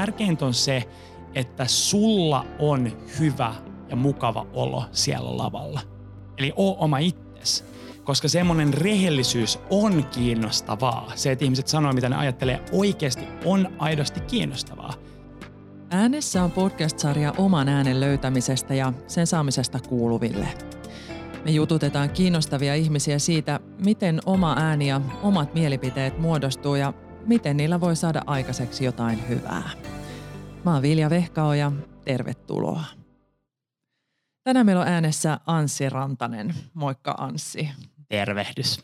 tärkeintä on se, että sulla on hyvä ja mukava olo siellä lavalla. Eli oo oma itsesi. Koska semmoinen rehellisyys on kiinnostavaa. Se, että ihmiset sanoo, mitä ne ajattelee, oikeasti on aidosti kiinnostavaa. Äänessä on podcast-sarja oman äänen löytämisestä ja sen saamisesta kuuluville. Me jututetaan kiinnostavia ihmisiä siitä, miten oma ääni ja omat mielipiteet muodostuu ja miten niillä voi saada aikaiseksi jotain hyvää. Mä oon Vilja Vehkaoja, tervetuloa. Tänään meillä on äänessä Anssi Rantanen. Moikka Anssi. Tervehdys.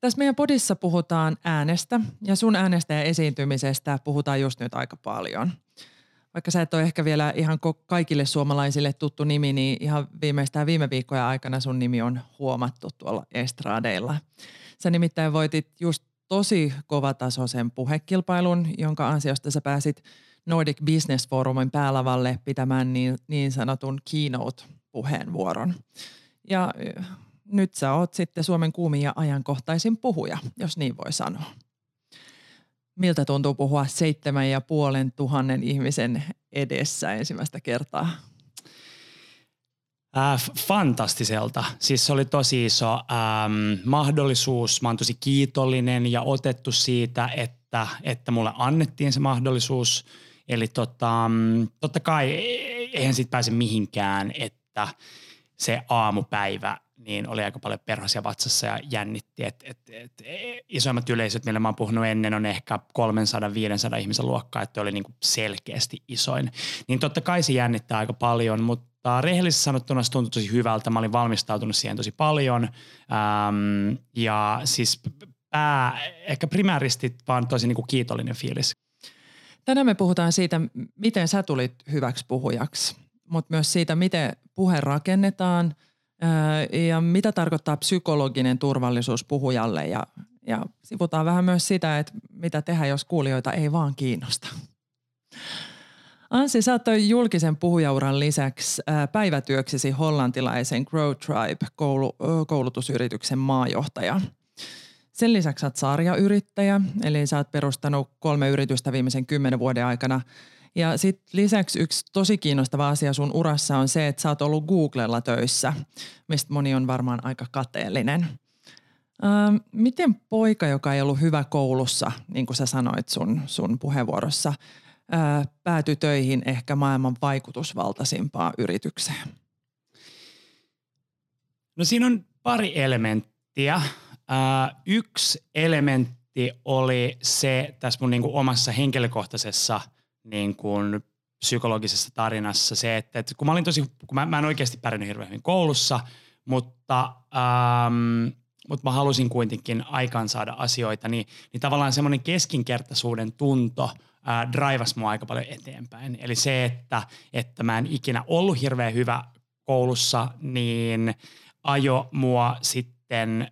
Tässä meidän podissa puhutaan äänestä ja sun äänestä ja esiintymisestä puhutaan just nyt aika paljon. Vaikka sä et ole ehkä vielä ihan kaikille suomalaisille tuttu nimi, niin ihan viimeistään viime viikkoja aikana sun nimi on huomattu tuolla estradeilla. Sä nimittäin voitit just tosi kovatasoisen puhekilpailun, jonka ansiosta sä pääsit Nordic Business Forumin päälavalle pitämään niin, niin sanotun keynote-puheenvuoron. Ja nyt sä oot sitten Suomen kuumin ja ajankohtaisin puhuja, jos niin voi sanoa. Miltä tuntuu puhua seitsemän ja puolen tuhannen ihmisen edessä ensimmäistä kertaa? Äh, fantastiselta. Siis se oli tosi iso ähm, mahdollisuus. Mä oon tosi kiitollinen ja otettu siitä, että, että mulle annettiin se mahdollisuus. Eli tota, totta kai eihän siitä pääse mihinkään, että se aamupäivä niin oli aika paljon perhosia vatsassa ja jännitti. Et, et, et, isoimmat yleisöt, millä mä oon puhunut ennen, on ehkä 300-500 ihmisen luokkaa, että oli niinku selkeästi isoin. Niin totta kai se jännittää aika paljon, mutta rehellisesti sanottuna se tuntui tosi hyvältä. Mä olin valmistautunut siihen tosi paljon ähm, ja siis pää, ehkä primääristi vaan tosi niinku kiitollinen fiilis. Tänään me puhutaan siitä, miten sä tulit hyväksi puhujaksi, mutta myös siitä, miten puhe rakennetaan – ja mitä tarkoittaa psykologinen turvallisuus puhujalle ja, ja sivutaan vähän myös sitä, että mitä tehdä, jos kuulijoita ei vaan kiinnosta. Ansi, sä julkisen puhujauran lisäksi päivätyöksesi hollantilaisen Grow Tribe koulutusyrityksen maajohtaja. Sen lisäksi sä oot sarjayrittäjä, eli sä oot perustanut kolme yritystä viimeisen kymmenen vuoden aikana – ja sitten lisäksi yksi tosi kiinnostava asia sun urassa on se, että sä oot ollut Googlella töissä, mistä moni on varmaan aika kateellinen. Ähm, miten poika, joka ei ollut hyvä koulussa, niin kuin sä sanoit sun, sun puheenvuorossa, äh, päätyi töihin ehkä maailman vaikutusvaltaisimpaan yritykseen? No siinä on pari elementtiä. Yksi elementti oli se tässä mun niinku omassa henkilökohtaisessa – niin kuin psykologisessa tarinassa se, että, että kun mä olin tosi, kun mä, mä en oikeasti pärjännyt hirveän hyvin koulussa, mutta, ähm, mutta mä halusin kuitenkin aikaan saada asioita, niin, niin tavallaan semmoinen keskinkertaisuuden tunto draivasi mua aika paljon eteenpäin. Eli se, että, että mä en ikinä ollut hirveän hyvä koulussa, niin ajo mua sitten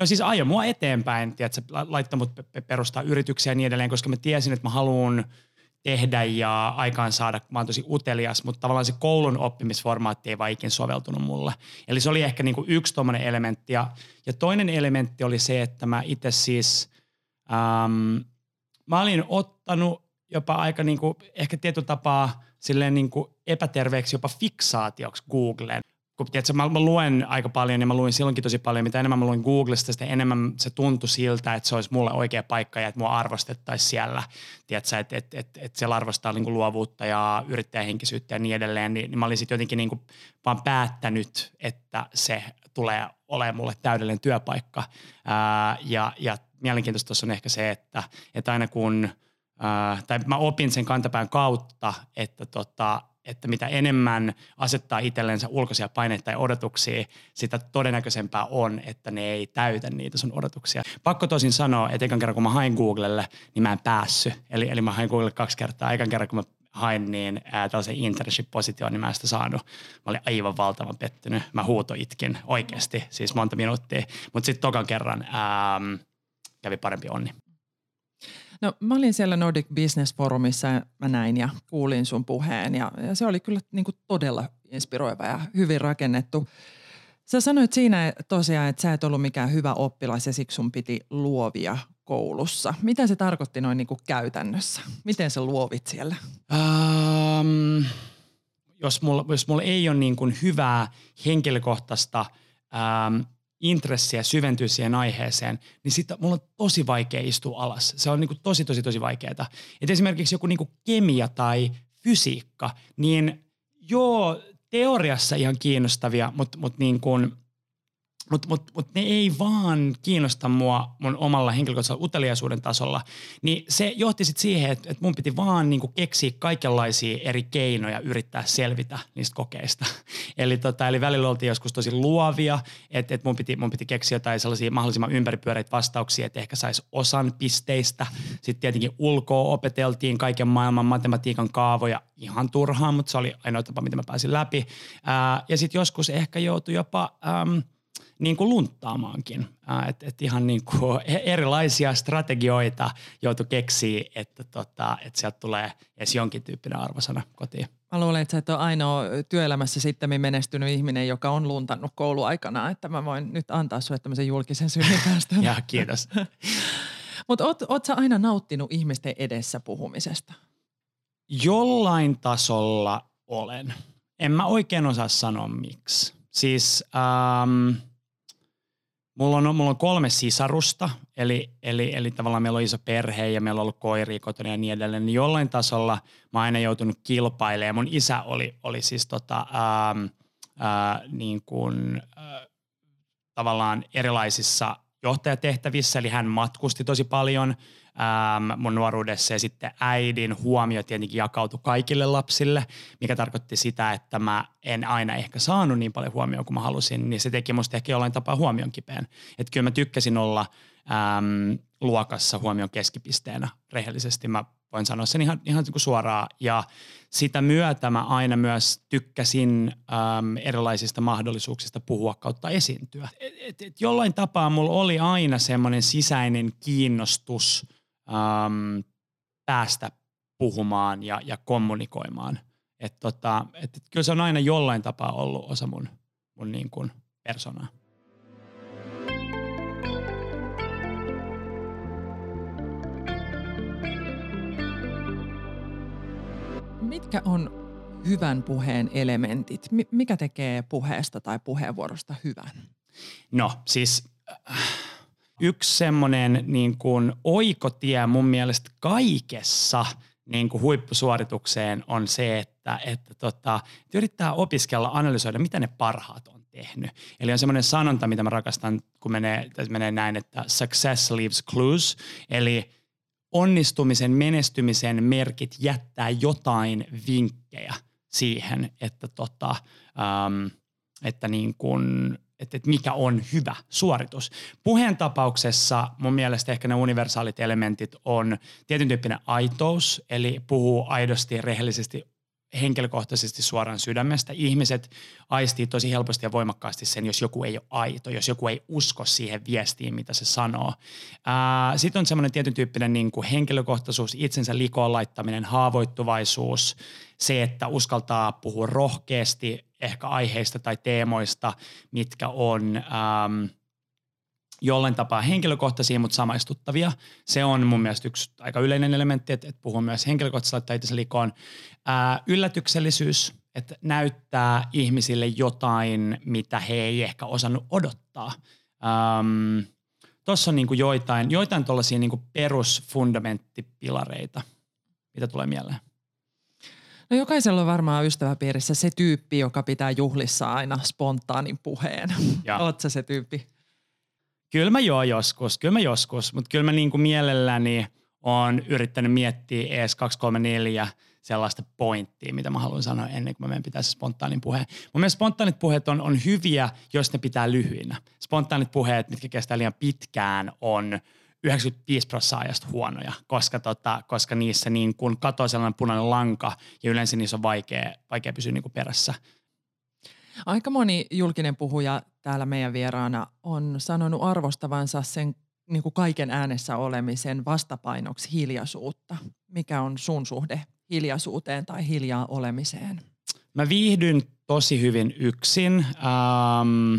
No siis ajo mua eteenpäin, tiedätkö, laittoi mut perustaa yrityksiä ja niin edelleen, koska mä tiesin, että mä haluan tehdä ja aikaan saada, mä oon tosi utelias, mutta tavallaan se koulun oppimisformaatti ei vaan ikin soveltunut mulle. Eli se oli ehkä niin kuin yksi tuommoinen elementti. Ja, ja toinen elementti oli se, että mä itse siis, mä olin ottanut jopa aika niin kuin, ehkä tietyllä tapaa silleen niin kuin epäterveeksi jopa fiksaatioksi Googleen kun tiedätkö, mä, mä, luen aika paljon ja mä luin silloinkin tosi paljon, mitä enemmän mä luin Googlesta, sitä enemmän se tuntui siltä, että se olisi mulle oikea paikka ja että mua arvostettaisiin siellä. Tiedätkö, että et, et, et siellä arvostaa niin kuin luovuutta ja yrittäjähenkisyyttä ja niin edelleen, niin, niin mä olin sitten jotenkin niin kuin vaan päättänyt, että se tulee olemaan mulle täydellinen työpaikka. Ää, ja, ja mielenkiintoista tuossa on ehkä se, että, että aina kun, ää, tai mä opin sen kantapään kautta, että tota, että mitä enemmän asettaa itsellensä ulkoisia paineita ja odotuksia, sitä todennäköisempää on, että ne ei täytä niitä sun odotuksia. Pakko tosin sanoa, että ekan kerran kun mä hain Googlelle, niin mä en päässyt. Eli, eli mä hain Googlelle kaksi kertaa. Ekan kerran kun mä hain niin ää, tällaisen internship-positioon, niin mä en sitä saanut. Mä olin aivan valtavan pettynyt. Mä huuto itkin oikeasti, siis monta minuuttia. Mutta sitten tokan kerran ää, kävi parempi onni. No mä olin siellä Nordic Business Forumissa ja mä näin ja kuulin sun puheen ja, ja se oli kyllä niin kuin todella inspiroiva ja hyvin rakennettu. Sä sanoit siinä tosiaan, että sä et ollut mikään hyvä oppilas ja siksi sun piti luovia koulussa. Mitä se tarkoitti noin niin kuin käytännössä? Miten se luovit siellä? Um, jos, mulla, jos mulla ei ole niin kuin hyvää henkilökohtaista um, intressiä syventyä siihen aiheeseen, niin sitten mulla on tosi vaikea istua alas. Se on niin kuin tosi, tosi, tosi vaikeaa. Et esimerkiksi joku niin kuin kemia tai fysiikka, niin joo, teoriassa ihan kiinnostavia, mutta, mutta niin kuin – mutta mut, mut ne ei vaan kiinnosta mua mun omalla henkilökohtaisella uteliaisuuden tasolla, niin se johti sitten siihen, että, että mun piti vaan niinku keksiä kaikenlaisia eri keinoja yrittää selvitä niistä kokeista. eli, tota, eli välillä oltiin joskus tosi luovia, että, että mun, piti, mun piti keksiä jotain sellaisia mahdollisimman ympäripyöreitä vastauksia, että ehkä saisi osan pisteistä. Sitten tietenkin ulkoa opeteltiin kaiken maailman matematiikan kaavoja ihan turhaan, mutta se oli ainoa tapa, miten mä pääsin läpi. Ää, ja sitten joskus ehkä joutui jopa... Äm, niin kuin lunttaamaankin. Että et ihan niin kuin e-, erilaisia strategioita joutu keksiä, että, tota, että sieltä tulee edes jonkin tyyppinen arvosana kotiin. Mä luulen, että sä et ole ainoa työelämässä sitten menestynyt ihminen, joka on luntannut kouluaikana, että mä voin nyt antaa sulle tämmöisen julkisen synnypäästön. ja kiitos. Mutta oot, oot sä aina nauttinut ihmisten edessä puhumisesta? Jollain tasolla olen. En mä oikein osaa sanoa miksi. Siis ähm, Mulla on, mulla on kolme sisarusta, eli, eli, eli tavallaan meillä on iso perhe ja meillä on ollut koiria kotona ja niin edelleen. Niin jollain tasolla mä oon aina joutunut kilpailemaan. Mun isä oli, oli siis tota, ähm, äh, niin kuin, äh, tavallaan erilaisissa johtajatehtävissä, eli hän matkusti tosi paljon – ähm, mun nuoruudessa ja sitten äidin huomio tietenkin jakautui kaikille lapsille, mikä tarkoitti sitä, että mä en aina ehkä saanut niin paljon huomioon kuin mä halusin, niin se teki musta ehkä jollain tapaa huomion kipeen. Että kyllä mä tykkäsin olla äm, luokassa huomion keskipisteenä rehellisesti. Mä voin sanoa sen ihan, ihan niin suoraan. Ja sitä myötä mä aina myös tykkäsin äm, erilaisista mahdollisuuksista puhua kautta esiintyä. Et, et, et jollain tapaa mulla oli aina semmoinen sisäinen kiinnostus – äm, päästä puhumaan ja, ja kommunikoimaan. Et tota, et, et kyllä se on aina jollain tapaa ollut osa mun, mun niin kuin personaa. Mitkä on hyvän puheen elementit? Mikä tekee puheesta tai puheenvuorosta hyvän? No siis äh, yksi semmoinen niin kuin oikotie mun mielestä kaikessa niin kuin huippusuoritukseen on se, että, että, tota, että yrittää opiskella, analysoida, mitä ne parhaat on tehnyt. Eli on semmoinen sanonta, mitä mä rakastan, kun menee, menee näin, että success leaves clues, eli onnistumisen, menestymisen merkit jättää jotain vinkkejä siihen, että, tota, ähm, että niin kuin että, että mikä on hyvä suoritus. Puheen tapauksessa mun mielestä ehkä ne universaalit elementit on tietyn tyyppinen aitous, eli puhuu aidosti, rehellisesti, henkilökohtaisesti suoraan sydämestä. Ihmiset aistii tosi helposti ja voimakkaasti sen, jos joku ei ole aito, jos joku ei usko siihen viestiin, mitä se sanoo. Sitten on semmoinen tietyn tyyppinen niin kuin henkilökohtaisuus, itsensä likoon laittaminen, haavoittuvaisuus, se, että uskaltaa puhua rohkeasti ehkä aiheista tai teemoista, mitkä on ähm, jollain tapaa henkilökohtaisia, mutta samaistuttavia. Se on mun mielestä yksi aika yleinen elementti, että, että puhuu myös henkilökohtaisesti laittaa itsensä likoon. Äh, yllätyksellisyys, että näyttää ihmisille jotain, mitä he ei ehkä osannut odottaa. Ähm, Tuossa on niinku joitain, joitain tuollaisia niinku perusfundamenttipilareita, mitä tulee mieleen. No jokaisella on varmaan ystäväpiirissä se tyyppi, joka pitää juhlissa aina spontaanin puheen. Oletko se tyyppi? Kyllä mä joo joskus, kyllä mä joskus, mutta kyllä mä niinku mielelläni on yrittänyt miettiä ES 234 sellaista pointtia, mitä mä haluan sanoa ennen kuin mä menen pitäisi spontaanin puheen. Mun mielestä spontaanit puheet on, on hyviä, jos ne pitää lyhyinä. Spontaanit puheet, mitkä kestää liian pitkään, on – 95 prosenttia ajasta huonoja, koska, tota, koska niissä niin kun katoaa sellainen punainen lanka ja yleensä niissä on vaikea, vaikea pysyä niin kuin perässä. Aika moni julkinen puhuja täällä meidän vieraana on sanonut arvostavansa sen niin kuin kaiken äänessä olemisen vastapainoksi hiljaisuutta. Mikä on sun suhde hiljaisuuteen tai hiljaa olemiseen? Mä viihdyn tosi hyvin yksin. Ähm,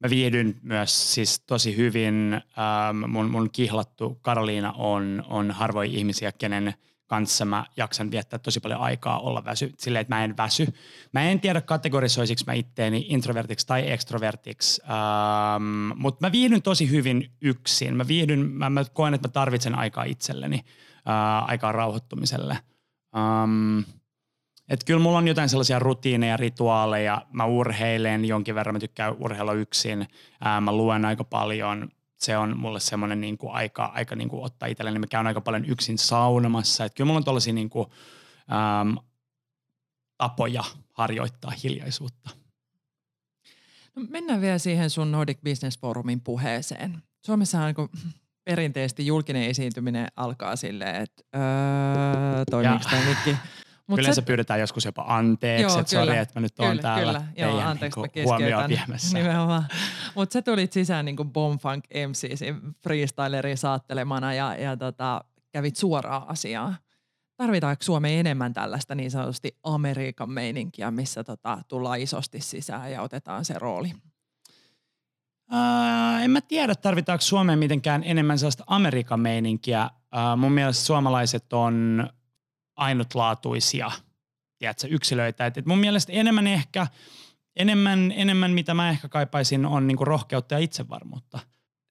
mä viihdyn myös siis tosi hyvin. Ähm, mun, mun kihlattu Karoliina on, on harvoin ihmisiä, kenen kanssa mä jaksan viettää tosi paljon aikaa olla väsy, silleen, että mä en väsy. Mä en tiedä kategorisoisiksi mä itteeni introvertiksi tai extrovertiksi, ähm, mutta mä viihdyn tosi hyvin yksin. Mä viihdyn, mä, mä koen, että mä tarvitsen aikaa itselleni, äh, aikaa rauhoittumiselle. Ähm, et kyllä mulla on jotain sellaisia rutiineja, rituaaleja. Mä urheilen jonkin verran, mä tykkään urheilla yksin. Ää, mä luen aika paljon. Se on mulle semmoinen niin kuin aika, aika niin kuin ottaa itselleni. Mä käyn aika paljon yksin saunomassa. Et kyllä mulla on tällaisia niin kuin, äm, tapoja harjoittaa hiljaisuutta. No mennään vielä siihen sun Nordic Business Forumin puheeseen. Suomessa on niin perinteisesti julkinen esiintyminen alkaa silleen, että öö, toimiiko tämä mikki? Mut Yleensä se, pyydetään joskus jopa anteeksi, että sori, että mä nyt oon täällä kyllä. teidän Joo, anteeksi, niin huomioon viemässä. Nimenomaan. Mutta sä tulit sisään niin kuin Bomfunk MC, freestyleri saattelemana ja, ja tota, kävit suoraan asiaan. Tarvitaanko Suomeen enemmän tällaista niin sanotusti Amerikan meininkiä, missä tota, tullaan isosti sisään ja otetaan se rooli? Uh, en mä tiedä, tarvitaanko Suomeen mitenkään enemmän sellaista Amerikan meininkiä. Uh, mun mielestä suomalaiset on ainutlaatuisia tiedätkö, yksilöitä. Et, et mun mielestä enemmän ehkä, enemmän, enemmän mitä mä ehkä kaipaisin on niinku rohkeutta ja itsevarmuutta.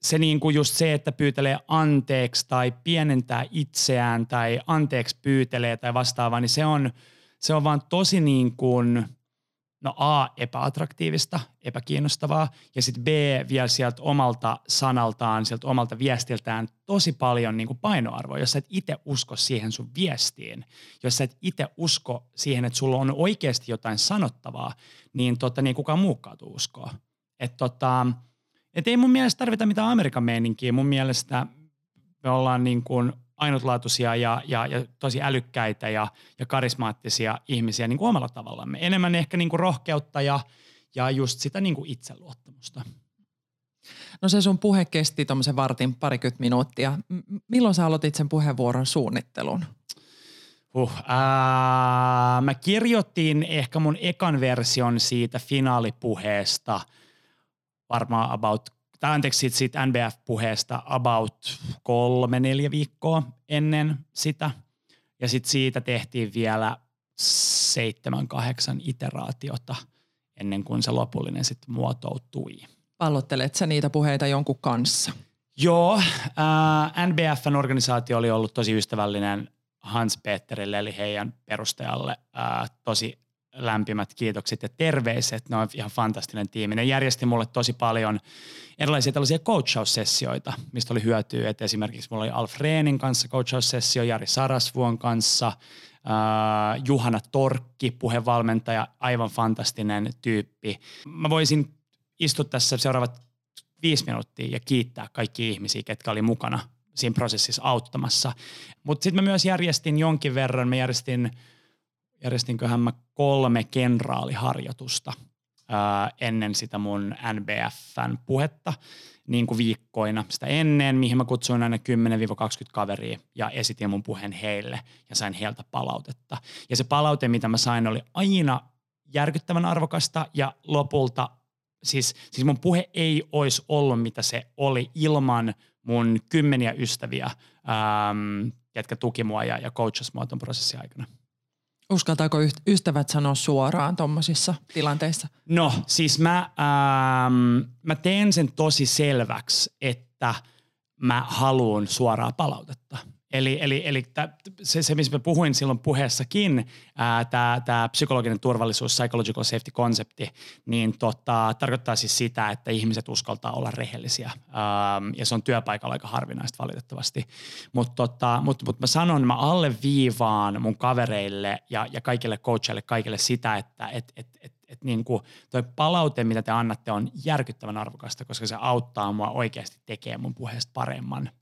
Se niinku just se, että pyytelee anteeksi tai pienentää itseään tai anteeksi pyytelee tai vastaavaa, niin se on, se on vaan tosi niin kuin – no A, epäattraktiivista, epäkiinnostavaa, ja sitten B, vielä sieltä omalta sanaltaan, sieltä omalta viestiltään tosi paljon niin kuin painoarvoa, jos sä et itse usko siihen sun viestiin, jos sä et itse usko siihen, että sulla on oikeasti jotain sanottavaa, niin, tota, niin kukaan muukaan tuu uskoa. Että tota, et ei mun mielestä tarvita mitään Amerikan meininkiä, mun mielestä me ollaan niin kuin ainutlaatuisia ja, ja, ja tosi älykkäitä ja, ja karismaattisia ihmisiä niin kuin omalla tavallamme. Enemmän ehkä niin kuin rohkeutta ja, ja just sitä niin kuin itseluottamusta. No se sun puhe kesti tuommoisen vartin parikymmentä minuuttia. M- milloin sä aloitit sen puheenvuoron suunnittelun? Uh, ää, mä kirjoitin ehkä mun ekan version siitä finaalipuheesta varmaan about tai anteeksi siitä, siitä NBF-puheesta about kolme, neljä viikkoa ennen sitä. Ja sitten siitä tehtiin vielä seitsemän, kahdeksan iteraatiota ennen kuin se lopullinen sitten muotoutui. Pallottelet sä niitä puheita jonkun kanssa? Joo, äh, NBFn organisaatio oli ollut tosi ystävällinen Hans Peterille eli heidän perustajalle äh, tosi lämpimät kiitokset ja terveiset. Ne on ihan fantastinen tiimi. Ne järjesti mulle tosi paljon erilaisia tällaisia coachaussessioita, mistä oli hyötyä. Et esimerkiksi mulla oli Alf Reenin kanssa coachaussessio, Jari Sarasvuon kanssa, äh, Juhana Torkki, puhevalmentaja, aivan fantastinen tyyppi. Mä voisin istua tässä seuraavat viisi minuuttia ja kiittää kaikki ihmisiä, ketkä oli mukana siinä prosessissa auttamassa. Mutta sitten mä myös järjestin jonkin verran, mä järjestin – järjestinköhän mä kolme kenraaliharjoitusta ää, ennen sitä mun NBFn puhetta niin kuin viikkoina sitä ennen, mihin mä kutsuin aina 10-20 kaveria ja esitin mun puheen heille ja sain heiltä palautetta. Ja se palaute, mitä mä sain, oli aina järkyttävän arvokasta ja lopulta siis, siis mun puhe ei olisi ollut mitä se oli ilman mun kymmeniä ystäviä, ähm, jotka tuki mua ja, ja coachas mua ton prosessin aikana. Uskaltaako ystävät sanoa suoraan tuommoisissa tilanteissa? No siis mä, ähm, mä teen sen tosi selväksi, että mä haluan suoraa palautetta. Eli, eli, eli se, se, missä mä puhuin silloin puheessakin, tämä psykologinen turvallisuus, psychological safety-konsepti, niin tota, tarkoittaa siis sitä, että ihmiset uskaltaa olla rehellisiä. Ähm, ja se on työpaikalla aika harvinaista valitettavasti. Mutta tota, mut, mut mä sanon, mä alleviivaan mun kavereille ja, ja kaikille coachille, kaikille sitä, että et, et, et, et niin kuin toi palaute, mitä te annatte, on järkyttävän arvokasta, koska se auttaa mua oikeasti tekemään mun puheesta paremman –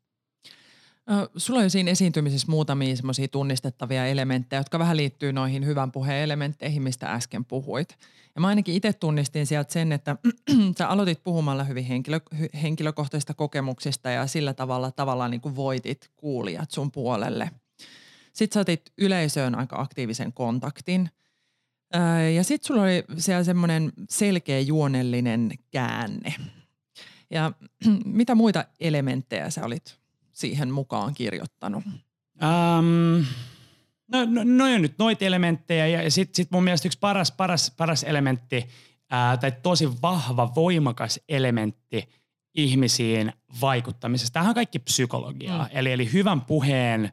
Sulla on jo siinä esiintymisessä muutamia semmoisia tunnistettavia elementtejä, jotka vähän liittyy noihin hyvän puheen elementteihin, mistä äsken puhuit. Ja mä ainakin itse tunnistin sieltä sen, että sä aloitit puhumalla hyvin henkilö, henkilökohtaisista kokemuksista ja sillä tavalla tavallaan niin kuin voitit kuulijat sun puolelle. Sitten sä otit yleisöön aika aktiivisen kontaktin. Ja sitten sulla oli siellä semmoinen selkeä juonellinen käänne. Ja mitä muita elementtejä sä olit siihen mukaan kirjoittanut? Um, no, no, no on nyt noita elementtejä ja sitten sit mun mielestä yksi paras, paras, paras elementti ää, tai tosi vahva, voimakas elementti ihmisiin vaikuttamisessa. Tämähän on kaikki psykologiaa. Mm. Eli, eli hyvän puheen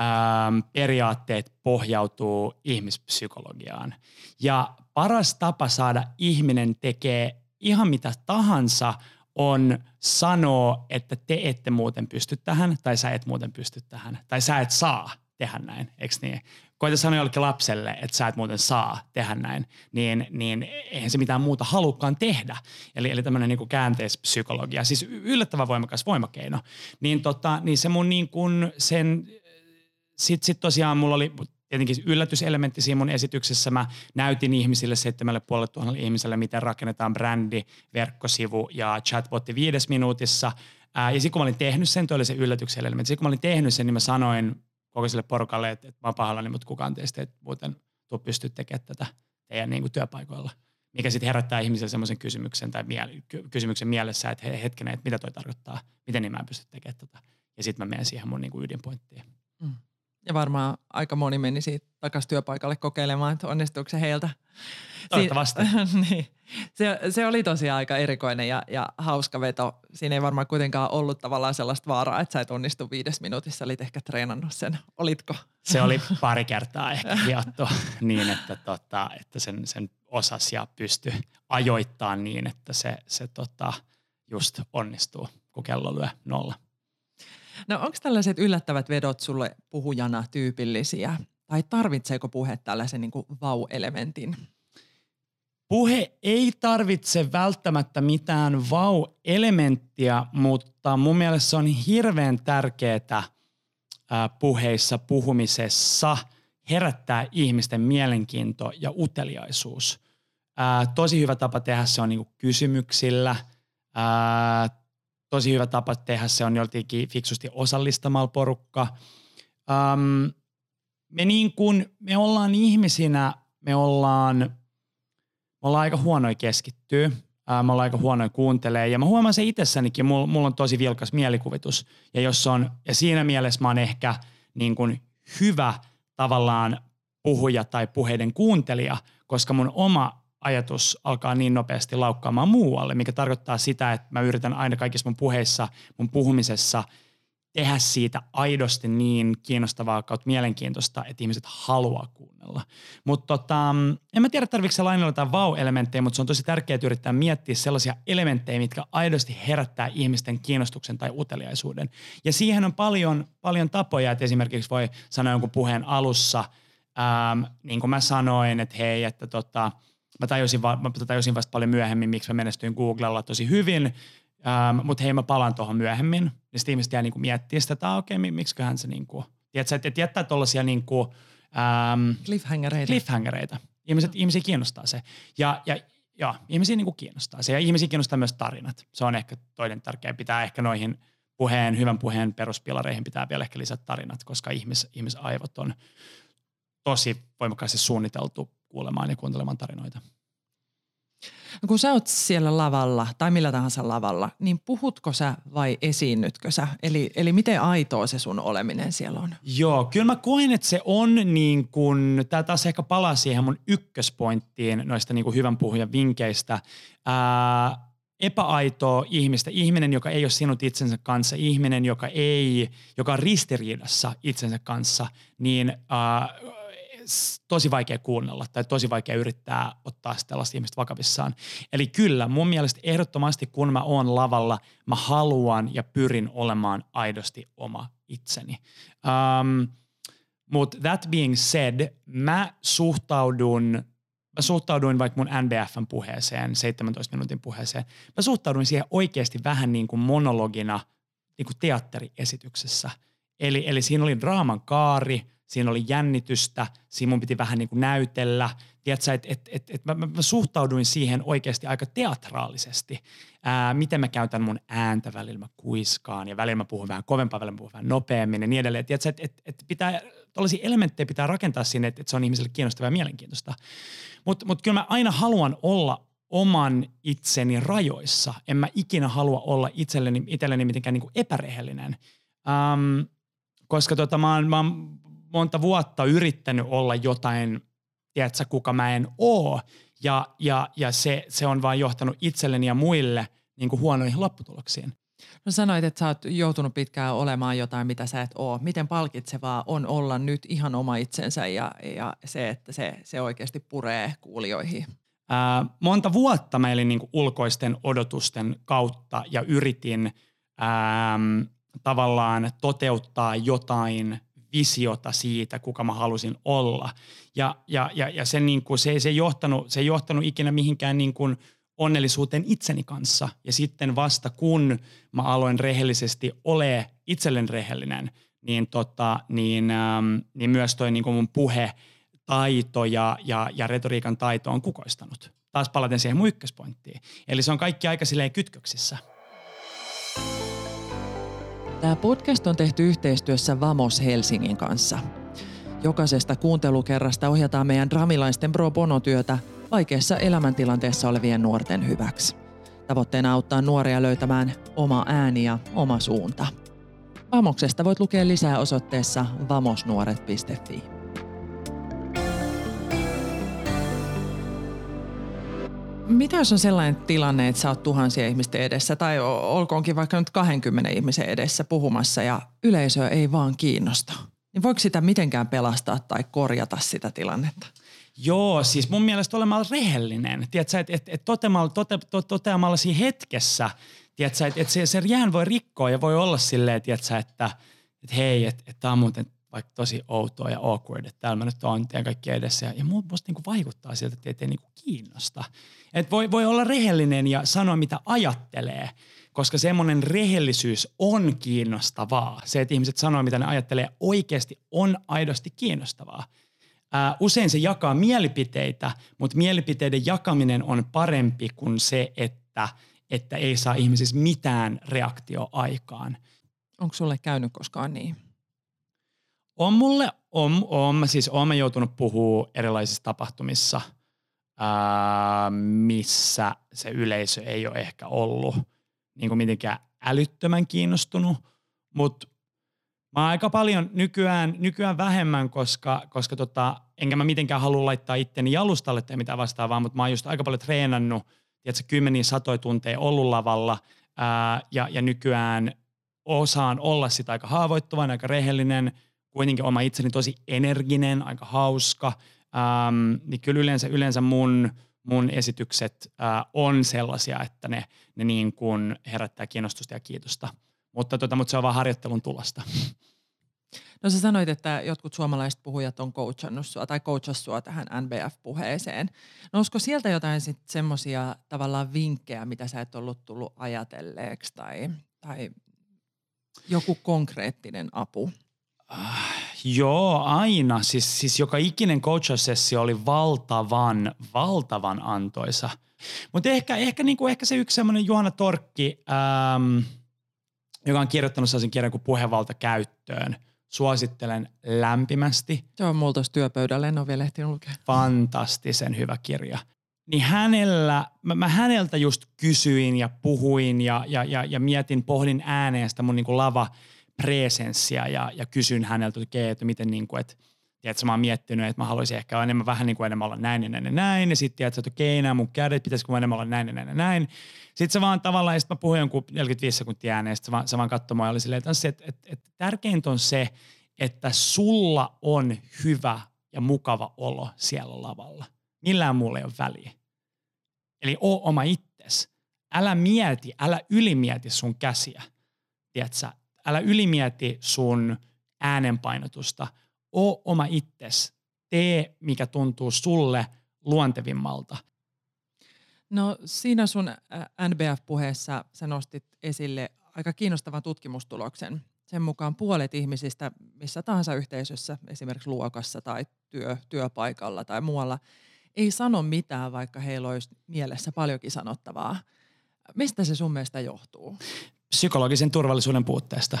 ähm, periaatteet pohjautuu ihmispsykologiaan. Ja paras tapa saada ihminen tekee ihan mitä tahansa on sanoa, että te ette muuten pysty tähän, tai sä et muuten pysty tähän, tai sä et saa tehdä näin, eikö niin? Koita sanoa jollekin lapselle, että sä et muuten saa tehdä näin, niin, niin eihän se mitään muuta halukkaan tehdä. Eli, eli tämmöinen niin käänteispsykologia, siis yllättävän voimakas voimakeino. Niin, tota, niin se mun niin kuin sen, sit, sit tosiaan mulla oli tietenkin yllätyselementti siinä mun esityksessä. Mä näytin ihmisille seitsemälle puolelle tuhannelle ihmiselle, miten rakennetaan brändi, verkkosivu ja chatbotti viides minuutissa. Ää, ja sitten kun mä olin tehnyt sen, toi oli se yllätyksen elementti. Sitten kun mä olin tehnyt sen, niin mä sanoin koko sille porukalle, että, että mä oon pahallani, mutta kukaan teistä ei muuten tuu pystyä tekemään tätä teidän niin kuin työpaikoilla. Mikä sitten herättää ihmisille semmoisen kysymyksen tai miele, kysymyksen mielessä, että he, hetkinen, että mitä toi tarkoittaa, miten niin mä en pysty tekemään tätä. Ja sitten mä menen siihen mun niin kuin ydinpointtiin. Mm. Ja varmaan aika moni meni siitä takaisin työpaikalle kokeilemaan, että onnistuuko se heiltä. Toivottavasti. Si- niin. se, se oli tosiaan aika erikoinen ja, ja hauska veto. Siinä ei varmaan kuitenkaan ollut tavallaan sellaista vaaraa, että sä et onnistu viides minuutissa. Olit ehkä treenannut sen. Olitko? Se oli pari kertaa ehkä hiottu niin, että, tota, että sen, sen osas ja pysty ajoittaa niin, että se, se tota, just onnistuu, kun kello lyö nolla. No onko tällaiset yllättävät vedot sulle puhujana tyypillisiä? Tai tarvitseeko puhe tällaisen niin vau-elementin? Puhe ei tarvitse välttämättä mitään vau-elementtiä, mutta mun mielestä se on hirveän tärkeää puheissa, puhumisessa herättää ihmisten mielenkiinto ja uteliaisuus. Tosi hyvä tapa tehdä se on niinku kysymyksillä. Tosi hyvä tapa tehdä se on joltakin fiksusti osallistamalla porukka. Um, me, niin kun, me ollaan ihmisinä, me ollaan, me ollaan aika huonoja keskittyä, uh, me ollaan aika huonoja kuuntelee ja mä huomaan se itsessänikin, mulla, mulla on tosi vilkas mielikuvitus ja, jos on, ja siinä mielessä mä oon ehkä niin kun hyvä tavallaan puhuja tai puheiden kuuntelija, koska mun oma ajatus alkaa niin nopeasti laukkaamaan muualle, mikä tarkoittaa sitä, että mä yritän aina kaikissa mun puheissa, mun puhumisessa tehdä siitä aidosti niin kiinnostavaa kautta mielenkiintoista, että ihmiset haluaa kuunnella. Mutta tota, en mä tiedä tarvitseeko se lainalla jotain vau-elementtejä, mutta se on tosi tärkeää yrittää miettiä sellaisia elementtejä, mitkä aidosti herättää ihmisten kiinnostuksen tai uteliaisuuden. Ja siihen on paljon, paljon tapoja, että esimerkiksi voi sanoa jonkun puheen alussa, ähm, niin kuin mä sanoin, että hei, että tota, Mä tajusin, va- mä tajusin vasta paljon myöhemmin, miksi mä menestyin Googlella tosi hyvin, ähm, mutta hei mä palaan tuohon myöhemmin. Ja sitten ihmiset jää niinku miettiä sitä, että okei, okay, miksiköhän se niinku, tiedätkö, että jättää tuollaisia niinku, ähm, cliffhangereita. cliffhangereita. Ihmiset, no. ihmisiä kiinnostaa se. Ja, ja ja ihmisiä niinku kiinnostaa se. Ja ihmisiä kiinnostaa myös tarinat. Se on ehkä toinen tärkeä. Pitää ehkä noihin puheen, hyvän puheen peruspilareihin pitää vielä ehkä lisätä tarinat, koska ihmis, ihmisaivot on tosi voimakkaasti suunniteltu kuulemaan ja kuuntelemaan tarinoita. No kun sä oot siellä lavalla tai millä tahansa lavalla, niin puhutko sä vai esiinnytkö sä? Eli, eli miten aitoa se sun oleminen siellä on? Joo, kyllä mä koen, että se on niin kuin, tää taas ehkä palaa siihen mun ykköspointtiin noista niin kuin hyvän puhujan vinkkeistä. Ää, epäaitoa ihmistä, ihminen, joka ei ole sinut itsensä kanssa, ihminen, joka ei, joka on ristiriidassa itsensä kanssa, niin ää, tosi vaikea kuunnella tai tosi vaikea yrittää ottaa tällaista ihmistä vakavissaan. Eli kyllä, mun mielestä ehdottomasti kun mä oon lavalla, mä haluan ja pyrin olemaan aidosti oma itseni. Um, Mutta that being said, mä suhtaudun mä suhtauduin vaikka mun NBFn puheeseen, 17 minuutin puheeseen, mä suhtauduin siihen oikeasti vähän niin kuin monologina niin kuin teatteriesityksessä. Eli, eli siinä oli draaman kaari, siinä oli jännitystä, siinä mun piti vähän niin kuin näytellä. Tiedätkö, että et, et, et mä, mä, mä suhtauduin siihen oikeasti aika teatraalisesti. Ää, miten mä käytän mun ääntä, välillä mä kuiskaan ja välillä mä puhun vähän kovempaa, välillä mä puhun vähän nopeammin ja niin edelleen. Tiedätkö, että et, et pitää, tällaisia elementtejä pitää rakentaa sinne, että et se on ihmiselle kiinnostavaa ja mielenkiintoista. Mutta mut kyllä mä aina haluan olla oman itseni rajoissa. En mä ikinä halua olla itselleni, itselleni mitenkään niin kuin epärehellinen. Um, koska tota, mä, oon, mä oon monta vuotta yrittänyt olla jotain, tiedätkö, kuka mä en oo. Ja, ja, ja se, se on vaan johtanut itselleni ja muille niin kuin huonoihin lopputuloksiin. No sanoit, että sä oot joutunut pitkään olemaan jotain, mitä sä et oo. Miten palkitsevaa on olla nyt ihan oma itsensä ja, ja se, että se, se oikeasti puree kuulijoihin? Ää, monta vuotta mä elin niin kuin ulkoisten odotusten kautta ja yritin ää, tavallaan toteuttaa jotain visiota siitä, kuka mä halusin olla. Ja, ja, ja, ja se, niin kuin, se, se, ei johtanut, se ei johtanut ikinä mihinkään niin kuin onnellisuuteen itseni kanssa. Ja sitten vasta kun mä aloin rehellisesti ole itselleen rehellinen, niin, tota, niin, ähm, niin myös toi niin kuin mun puhe, taito ja, ja, ja retoriikan taito on kukoistanut. Taas palaten siihen mun ykköspointtiin. Eli se on kaikki aika silleen kytköksissä. Tämä podcast on tehty yhteistyössä Vamos Helsingin kanssa. Jokaisesta kuuntelukerrasta ohjataan meidän dramilaisten pro bono-työtä vaikeassa elämäntilanteessa olevien nuorten hyväksi. Tavoitteena auttaa nuoria löytämään oma ääni ja oma suunta. Vamoksesta voit lukea lisää osoitteessa vamosnuoret.fi. Mitä jos on sellainen tilanne, että sä oot tuhansia ihmisten edessä tai olkoonkin vaikka nyt 20 ihmisen edessä puhumassa ja yleisöä ei vaan kiinnosta? Niin voiko sitä mitenkään pelastaa tai korjata sitä tilannetta? Joo, siis mun mielestä olemalla rehellinen. Tiedätkö, että et, et toteamalla, tote, to, toteamalla siinä hetkessä, että et se, se jään voi rikkoa ja voi olla silleen, tiedätkö, että et hei, että et tämä on muuten vaikka tosi outoa ja awkward, että täällä mä nyt oon teidän kaikki edessä. Ja, ja musta niinku vaikuttaa siltä, että teitä ei niinku kiinnosta. Et voi, voi olla rehellinen ja sanoa, mitä ajattelee, koska semmoinen rehellisyys on kiinnostavaa. Se, että ihmiset sanoo, mitä ne ajattelee, oikeasti on aidosti kiinnostavaa. Ää, usein se jakaa mielipiteitä, mutta mielipiteiden jakaminen on parempi kuin se, että, että ei saa ihmisissä mitään reaktioaikaan. Onko sulle käynyt koskaan niin? On mulle, on, on, siis on mä joutunut puhua erilaisissa tapahtumissa, ää, missä se yleisö ei ole ehkä ollut niin kuin mitenkään älyttömän kiinnostunut, mutta mä aika paljon nykyään, nykyään vähemmän, koska, koska tota, enkä mä mitenkään halua laittaa itteni jalustalle tai mitä vastaavaa, mutta mä oon just aika paljon treenannut, tiedätkö, kymmeniä satoja tunteja ollut lavalla ää, ja, ja nykyään osaan olla sitä aika haavoittuvainen, aika rehellinen – kuitenkin oma itseni tosi energinen, aika hauska, ähm, niin kyllä yleensä, yleensä mun, mun esitykset äh, on sellaisia, että ne, ne niin kuin herättää kiinnostusta ja kiitosta. Mutta, tota, mutta se on vaan harjoittelun tulosta. No sä sanoit, että jotkut suomalaiset puhujat on coachannut sua tai coachas sua tähän NBF-puheeseen. No olisiko sieltä jotain sitten semmoisia tavallaan vinkkejä, mitä sä et ollut tullut ajatelleeksi tai, tai joku konkreettinen apu? Äh, joo, aina. Siis, siis joka ikinen coachaussessio oli valtavan, valtavan antoisa. Mutta ehkä, ehkä, niinku, ehkä se yksi semmoinen Juhana Torkki, ähm, joka on kirjoittanut sellaisen kirjan kuin Puhevalta käyttöön. Suosittelen lämpimästi. Se on mulla tuossa työpöydällä, en ole vielä ehtinyt lukea. Fantastisen hyvä kirja. Niin hänellä, mä, mä häneltä just kysyin ja puhuin ja, ja, ja, ja mietin, pohdin ääneen sitä mun niinku lava – presenssiä ja, ja kysyn häneltä, että, että miten niin kuin, että tiedätkö, mä oon miettinyt, että mä haluaisin ehkä enemmän, vähän niin kuin enemmän olla näin ja näin ja näin. Ja sitten tiedätkö, että okei, nämä mun kädet, pitäisikö enemmän olla näin ja näin ja näin. Sitten se vaan tavallaan, ja sitten mä puhuin jonkun 45 sekuntia ääneen, ja sitten se vaan, se vaan katsoi ja oli silleen, että, että, että, että tärkeintä on se, että sulla on hyvä ja mukava olo siellä lavalla. Millään muulla ei ole väliä. Eli oo oma itsesi. Älä mieti, älä ylimieti sun käsiä. Tiedätkö, älä ylimieti sun äänenpainotusta. Oo oma itses. Tee, mikä tuntuu sulle luontevimmalta. No siinä sun NBF-puheessa sä nostit esille aika kiinnostavan tutkimustuloksen, Sen mukaan puolet ihmisistä missä tahansa yhteisössä, esimerkiksi luokassa tai työ, työpaikalla tai muualla, ei sano mitään, vaikka heillä olisi mielessä paljonkin sanottavaa. Mistä se sun mielestä johtuu? Psykologisen turvallisuuden puutteesta.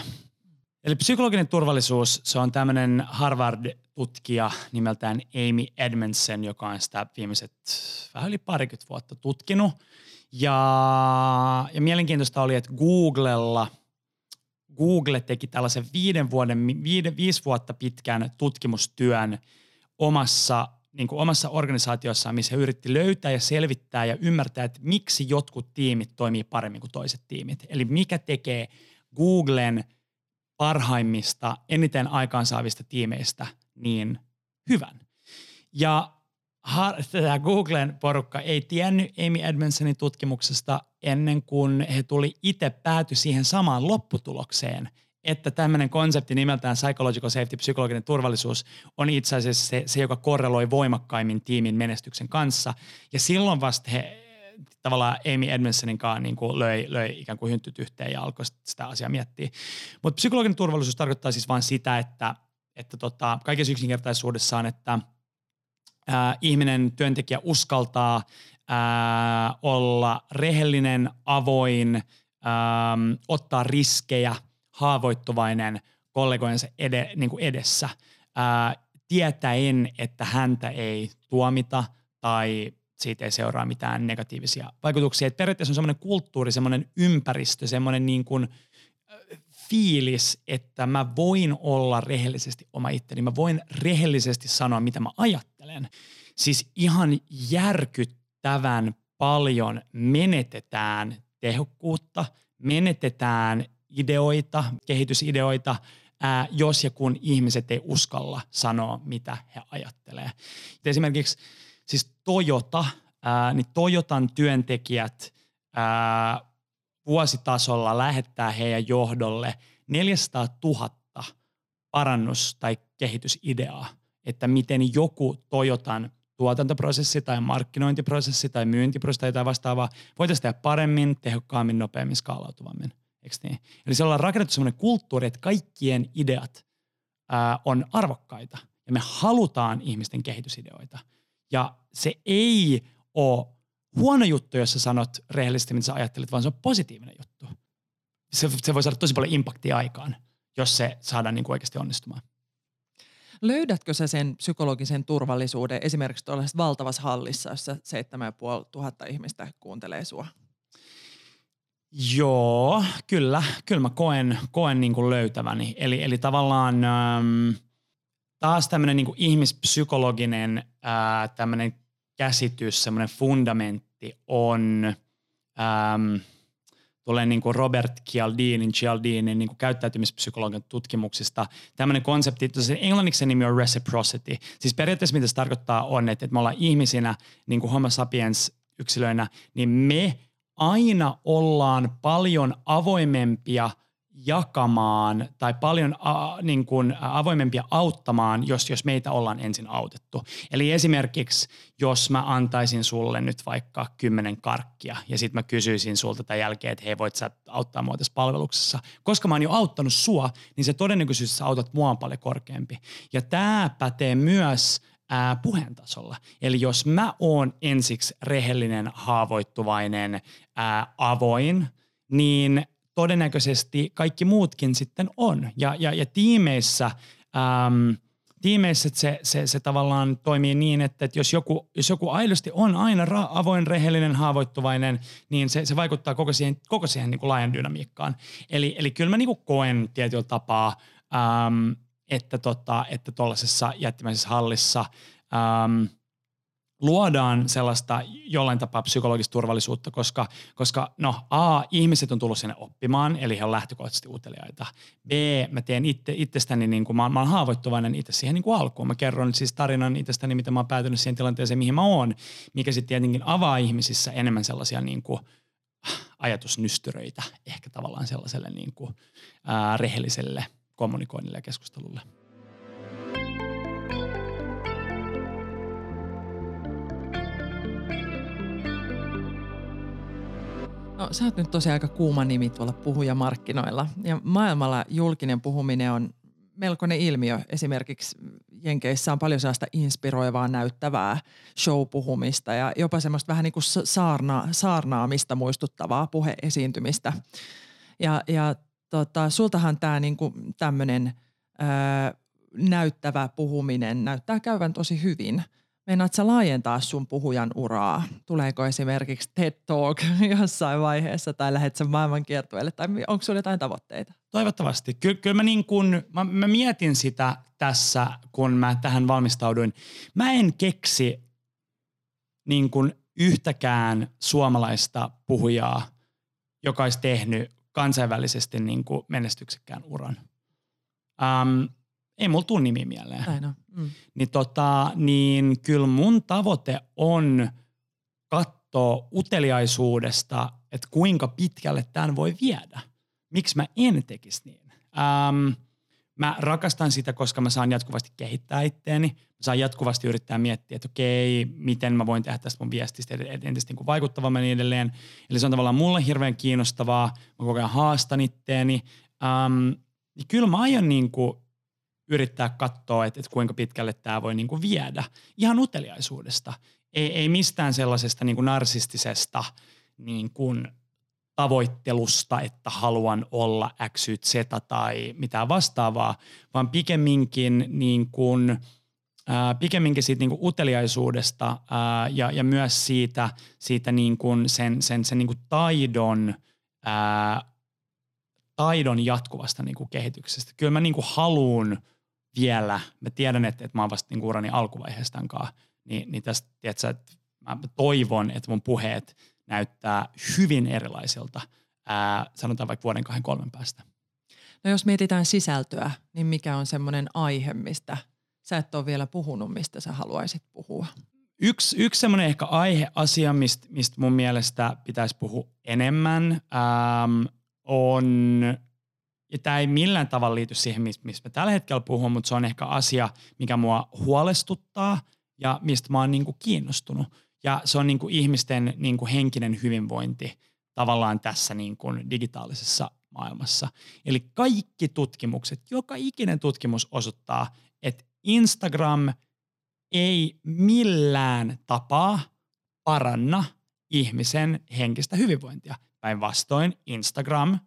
Eli psykologinen turvallisuus, se on tämmöinen Harvard-tutkija nimeltään Amy Edmondson, joka on sitä viimeiset vähän yli parikymmentä vuotta tutkinut. Ja, ja mielenkiintoista oli, että Googlella, Google teki tällaisen viiden vuoden, viiden, viisi vuotta pitkän tutkimustyön omassa niin kuin omassa organisaatiossaan, missä he yritti löytää ja selvittää ja ymmärtää, että miksi jotkut tiimit toimii paremmin kuin toiset tiimit. Eli mikä tekee Googlen parhaimmista, eniten aikaansaavista tiimeistä niin hyvän. Ja tämä Googlen porukka ei tiennyt Amy Edmondsonin tutkimuksesta ennen kuin he tuli itse pääty siihen samaan lopputulokseen, että tämmöinen konsepti nimeltään psychological safety, psykologinen turvallisuus, on itse asiassa se, se, joka korreloi voimakkaimmin tiimin menestyksen kanssa. Ja silloin vasta he tavallaan Amy Edmondsonin kanssa niin kuin löi, löi ikään kuin hynttyt yhteen ja alkoi sitä asiaa miettiä. Mutta psykologinen turvallisuus tarkoittaa siis vain sitä, että, että tota, kaikessa yksinkertaisuudessaan, että ää, ihminen, työntekijä uskaltaa ää, olla rehellinen, avoin, ää, ottaa riskejä – haavoittuvainen kollegojensa ede, niin kuin edessä, ää, tietäen, että häntä ei tuomita tai siitä ei seuraa mitään negatiivisia vaikutuksia. Et periaatteessa on semmoinen kulttuuri, semmoinen ympäristö, semmoinen niin kuin fiilis, että mä voin olla rehellisesti oma itteni. Mä voin rehellisesti sanoa, mitä mä ajattelen. Siis ihan järkyttävän paljon menetetään tehokkuutta, menetetään ideoita, kehitysideoita, ää, jos ja kun ihmiset ei uskalla sanoa, mitä he ajattelee. Esimerkiksi siis Toyota, ää, niin Toyotan työntekijät ää, vuositasolla lähettää heidän johdolle 400 000 parannus- tai kehitysideaa, että miten joku Toyotan tuotantoprosessi tai markkinointiprosessi tai myyntiprosessi tai vastaavaa voitaisiin tehdä paremmin, tehokkaammin, nopeammin, skaalautuvammin. Eikö niin? Eli se ollaan rakennettu sellainen kulttuuri, että kaikkien ideat ää, on arvokkaita ja me halutaan ihmisten kehitysideoita. Ja se ei ole huono juttu, jos sä sanot rehellisesti, mitä sä ajattelet, vaan se on positiivinen juttu. Se, se voi saada tosi paljon impaktia aikaan, jos se saadaan niin kuin oikeasti onnistumaan. Löydätkö sä sen psykologisen turvallisuuden esimerkiksi tuollaisessa valtavassa hallissa, jossa 7500 ihmistä kuuntelee sua? Joo, kyllä, kyllä mä koen, koen niin kuin löytäväni. Eli, eli tavallaan äm, taas tämmöinen niin ihmispsykologinen ää, tämmöinen käsitys, semmoinen fundamentti on, äm, tulee niin kuin Robert Cialdinin, Cialdinin niin kuin käyttäytymispsykologian tutkimuksista. Tämmöinen konsepti, se englanniksi nimi on reciprocity. Siis periaatteessa mitä se tarkoittaa on, että, että me ollaan ihmisinä, niin kuin homo sapiens yksilöinä, niin me – aina ollaan paljon avoimempia jakamaan tai paljon a, niin kuin avoimempia auttamaan, jos, jos meitä ollaan ensin autettu. Eli esimerkiksi, jos mä antaisin sulle nyt vaikka kymmenen karkkia ja sitten mä kysyisin sulta tämän jälkeen, että hei voit sä auttaa mua tässä palveluksessa. Koska mä oon jo auttanut sua, niin se todennäköisyys, että sä autat mua on paljon korkeampi. Ja tämä pätee myös ää, puheen tasolla. Eli jos mä oon ensiksi rehellinen, haavoittuvainen, ää, avoin, niin todennäköisesti kaikki muutkin sitten on. Ja, ja, ja tiimeissä, äm, tiimeissä se, se, se tavallaan toimii niin, että, että jos, joku, jos joku aidosti on aina ra- avoin, rehellinen, haavoittuvainen, niin se, se vaikuttaa koko siihen, koko siihen niin kuin laajan dynamiikkaan. Eli, eli kyllä mä niin kuin koen tietyllä tapaa, äm, että tota, että jättimäisessä hallissa äm, luodaan sellaista jollain tapaa psykologista turvallisuutta, koska, koska no A, ihmiset on tullut sinne oppimaan, eli he on lähtökohtaisesti uteliaita. B, mä teen itse, itsestäni, niin kuin, mä, mä oon haavoittuvainen itse siihen niin kuin alkuun. Mä kerron siis tarinan itsestäni, miten mä oon päätynyt siihen tilanteeseen, mihin mä oon, mikä sitten tietenkin avaa ihmisissä enemmän sellaisia niin kuin, ajatusnystyröitä ehkä tavallaan sellaiselle niin kuin, ää, rehelliselle – kommunikoinnille ja keskustelulle. No, sä oot nyt tosiaan aika kuuma nimi tuolla puhujamarkkinoilla ja maailmalla julkinen puhuminen on melkoinen ilmiö. Esimerkiksi Jenkeissä on paljon sellaista inspiroivaa, näyttävää showpuhumista ja jopa semmoista vähän niin kuin saarna, saarnaamista muistuttavaa puheesiintymistä. Ja, ja tota, sultahan tämä niinku tämmöinen näyttävä puhuminen näyttää käyvän tosi hyvin. Meinaat sä laajentaa sun puhujan uraa? Tuleeko esimerkiksi TED Talk jossain vaiheessa tai lähdet sen maailmankiertueelle tai onko sulla jotain tavoitteita? Toivottavasti. Ky- kyllä mä, niin kun, mä, mä mietin sitä tässä, kun mä tähän valmistauduin. Mä en keksi niin kun yhtäkään suomalaista puhujaa, joka olisi tehnyt kansainvälisesti niin kuin menestyksekkään uran. Um, ei mulla tule nimi mieleen. Aina. Mm. Niin, tota, niin kyllä mun tavoite on katsoa uteliaisuudesta, että kuinka pitkälle tämän voi viedä. Miksi mä en tekisi niin? Um, mä rakastan sitä, koska mä saan jatkuvasti kehittää itteeni. Mä saan jatkuvasti yrittää miettiä, että okei, miten mä voin tehdä tästä mun viestistä entistä niin vaikuttavammin niin edelleen. Eli se on tavallaan mulle hirveän kiinnostavaa. Mä koko ajan haastan itteeni. Um, niin kyllä mä aion niin kuin yrittää katsoa, että, että kuinka pitkälle tämä voi niin kuin viedä. Ihan uteliaisuudesta. Ei, ei mistään sellaisesta niin kuin narsistisesta niin kuin tavoittelusta, että haluan olla X, Z tai mitään vastaavaa, vaan pikemminkin niin kuin, ää, pikemminkin siitä niin kuin uteliaisuudesta ää, ja, ja myös siitä, siitä niin kuin sen, sen, sen niin kuin taidon, ää, taidon jatkuvasta niin kuin kehityksestä. Kyllä mä niin kuin haluun vielä, mä tiedän, että, että mä oon vasta niin kuin urani alkuvaiheestankaan, niin, niin tästä, tiedätkö, että mä toivon, että mun puheet – näyttää hyvin erilaisilta, ää, sanotaan vaikka vuoden kahden kolmen päästä. No jos mietitään sisältöä, niin mikä on semmoinen aihe, mistä sä et ole vielä puhunut, mistä sä haluaisit puhua? Yksi, yksi semmoinen ehkä aiheasia, mistä, mistä mun mielestä pitäisi puhua enemmän, ähm, on, ja tämä ei millään tavalla liity siihen, mistä, mistä mä tällä hetkellä puhun, mutta se on ehkä asia, mikä mua huolestuttaa ja mistä mä oon niin kuin kiinnostunut – ja se on niin kuin ihmisten niin kuin henkinen hyvinvointi tavallaan tässä niin kuin digitaalisessa maailmassa. Eli kaikki tutkimukset, joka ikinen tutkimus osoittaa, että Instagram ei millään tapaa paranna ihmisen henkistä hyvinvointia. Päinvastoin Instagram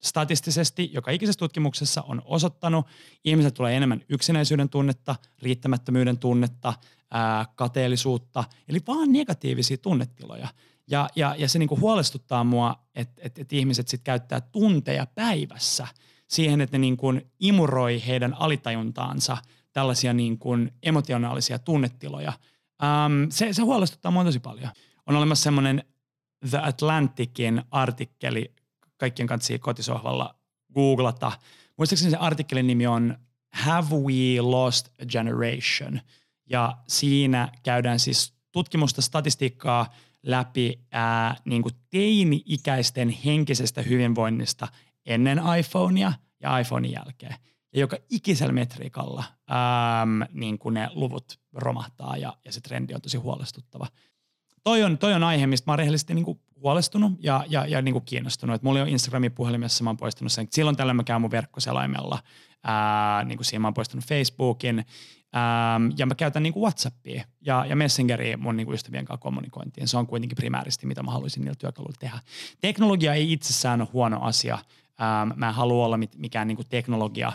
statistisesti joka ikisessä tutkimuksessa on osoittanut, ihmiset tulee enemmän yksinäisyyden tunnetta, riittämättömyyden tunnetta, ää, kateellisuutta, eli vaan negatiivisia tunnetiloja. Ja, ja, ja se niinku huolestuttaa mua, että et, et ihmiset sit käyttää tunteja päivässä siihen, että ne niinku imuroi heidän alitajuntaansa tällaisia niinku emotionaalisia tunnetiloja. Ähm, se, se huolestuttaa mua tosi paljon. On olemassa semmoinen The Atlanticin artikkeli, kaikkien kanssa kotisohvalla googlata. Muistaakseni se artikkelin nimi on Have We Lost a Generation – ja siinä käydään siis tutkimusta, statistiikkaa läpi ää, niin kuin teini-ikäisten henkisestä hyvinvoinnista ennen iPhonea ja iPhonein jälkeen. Ja joka ikisellä metriikalla äm, niin kuin ne luvut romahtaa ja, ja se trendi on tosi huolestuttava. Toi on, toi on aihe, mistä mä oon rehellisesti niin kuin huolestunut ja, ja, ja niin kuin kiinnostunut. Et mulla on Instagramin puhelimessa, mä oon poistunut sen. Silloin tällä mä käyn mun verkkoselaimella. Ää, niin kuin siinä mä oon poistunut Facebookin Ähm, ja mä käytän niin kuin Whatsappia ja, ja Messengeria mun niin kuin ystävien kanssa kommunikointiin. Se on kuitenkin primääristi, mitä mä haluaisin niillä työkaluilla tehdä. Teknologia ei itsessään ole huono asia. Ähm, mä en halua olla mit, mikään niin kuin teknologia,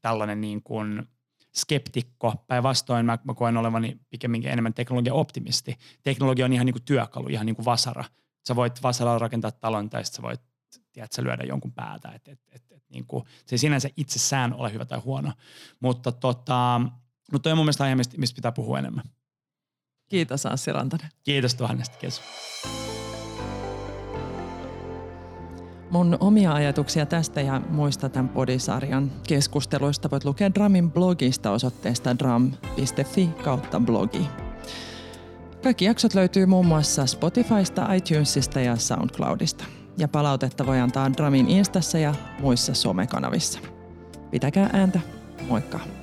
tällainen niin kuin skeptikko. Päinvastoin mä, mä koen olevani pikemminkin enemmän teknologia-optimisti. Teknologia on ihan niin kuin työkalu, ihan niin kuin vasara. Sä voit vasaralla rakentaa talon tai sä voit tiedätkö, lyödä jonkun päätä. Et, et, et, et, niin kuin, se ei sinänsä itsessään ole hyvä tai huono. Mutta tota, mutta toi on mun mielestä aihe, mistä, mistä pitää puhua enemmän. Kiitos Anssi Rantanen. Kiitos tuhannesta, kiitos. Mun omia ajatuksia tästä ja muista tämän podisarjan keskusteluista voit lukea Dramin blogista osoitteesta dram.fi kautta blogi. Kaikki jaksot löytyy muun muassa Spotifysta, iTunesista ja SoundCloudista. Ja palautetta voi antaa Dramin Instassa ja muissa somekanavissa. Pitäkää ääntä. Moikka!